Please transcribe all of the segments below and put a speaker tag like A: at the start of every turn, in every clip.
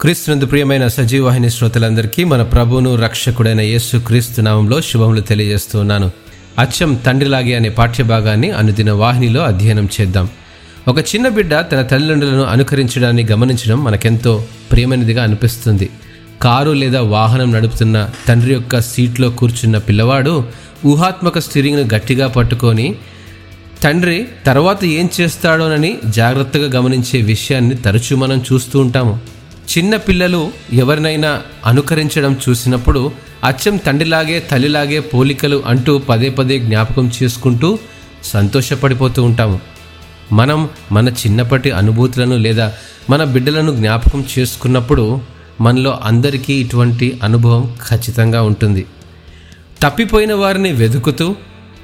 A: క్రీస్తునందు ప్రియమైన సజీవాహిని శ్రోతలందరికీ మన ప్రభువును రక్షకుడైన యేసు క్రీస్తు నామంలో శుభములు తెలియజేస్తున్నాను అచ్చం తండ్రిలాగే అనే పాఠ్యభాగాన్ని అనుదిన వాహినిలో అధ్యయనం చేద్దాం. ఒక చిన్న బిడ్డ తన తల్లిదండ్రులను అనుకరించడాన్ని గమనించడం మనకెంతో ప్రియమైనదిగా అనిపిస్తుంది. కారు లేదా వాహనం నడుపుతున్న తండ్రి యొక్క సీట్లో కూర్చున్న పిల్లవాడు ఊహాత్మక స్టీరింగ్ను గట్టిగా పట్టుకొని తండ్రి తర్వాత ఏం చేస్తాడోనని జాగ్రత్తగా గమనించే విషయాన్ని తరచూ మనం చూస్తూ ఉంటాము. చిన్న పిల్లలు ఎవరినైనా అనుకరించడం చూసినప్పుడు అచ్చం తండ్రిలాగే తల్లిలాగే పోలికలు అంటూ పదే పదే జ్ఞాపకం చేసుకుంటూ సంతోషపడిపోతూ ఉంటాము. మనం మన చిన్నప్పటి అనుభూతులను లేదా మన బిడ్డలను జ్ఞాపకం చేసుకున్నప్పుడు మనలో అందరికీ ఇటువంటి అనుభవం ఖచ్చితంగా ఉంటుంది. తప్పిపోయిన వారిని వెతుకుతూ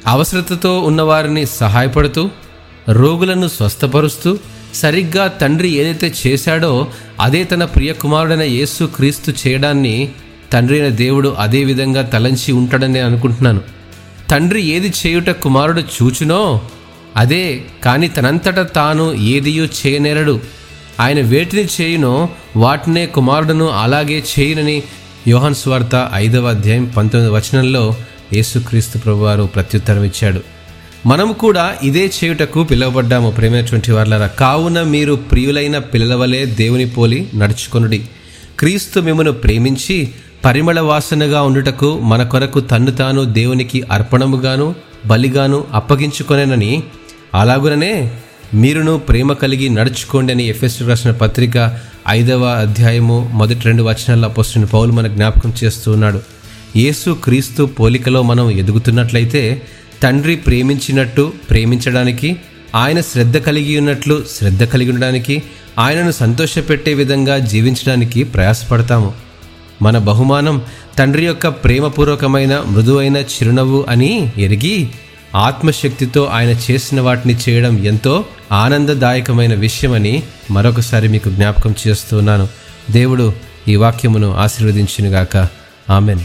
A: అవసరతతో ఉన్నవారిని సహాయపడుతూ రోగులను స్వస్థపరుస్తూ సరిగ్గా తండ్రి ఏదైతే చేశాడో అదే తన ప్రియ కుమారుడైన యేసు క్రీస్తు చేయడాన్ని తండ్రి అయిన దేవుడు అదే విధంగా తలంచి ఉంటాడని అనుకుంటున్నాను. తండ్రి ఏది చేయుట కుమారుడు చూచునో అదే కానీ తనంతట తాను ఏదియూ చేయనేరడు. ఆయన వేటిని చేయునో వాటినే కుమారుడును అలాగే చేయునని యోహన్ స్వార్త ఐదవ అధ్యాయం పంతొమ్మిది వచనంలో యేసుక్రీస్తు ప్రభువారు ప్రత్యుత్తరం ఇచ్చాడు. మనం కూడా ఇదే చేయుటకు పిలువబడ్డాము ప్రేమైనటువంటి వారులరా. కావున మీరు ప్రియులైన పిల్లల వలె దేవుని పోలి నడుచుకొనుడి. క్రీస్తు మిమ్మను ప్రేమించి పరిమళ వాసనగా ఉండుటకు మన కొరకు తన్ను తాను దేవునికి అర్పణముగాను బలిగాను అప్పగించుకొనేనని. అలాగుననే మీరును ప్రేమ కలిగి నడుచుకోండి అని ఎఫ్ఎస్ రాసిన పత్రిక ఐదవ అధ్యాయము మొదటి రెండు వచనాల్లో అపోస్తున్న పౌలు మన జ్ఞాపకం చేస్తూ ఉన్నాడు. యేసు క్రీస్తు పోలికలో మనం ఎదుగుతున్నట్లయితే తండ్రి ప్రేమించినట్టు ప్రేమించడానికి ఆయన శ్రద్ధ కలిగి ఉన్నట్లు శ్రద్ధ కలిగి ఉండడానికి ఆయనను సంతోషపెట్టే విధంగా జీవించడానికి ప్రయాసపడతాము. మన బహుమానం తండ్రి యొక్క ప్రేమపూర్వకమైన మృదువైన చిరునవ్వు అని ఎరిగి ఆత్మశక్తితో ఆయన చేసిన వాటిని చేయడం ఎంతో ఆనందదాయకమైన విషయమని మరొకసారి మీకు జ్ఞాపకం చేస్తున్నాను. దేవుడు ఈ వాక్యమును ఆశీర్వదించినగాక. ఆమెన్.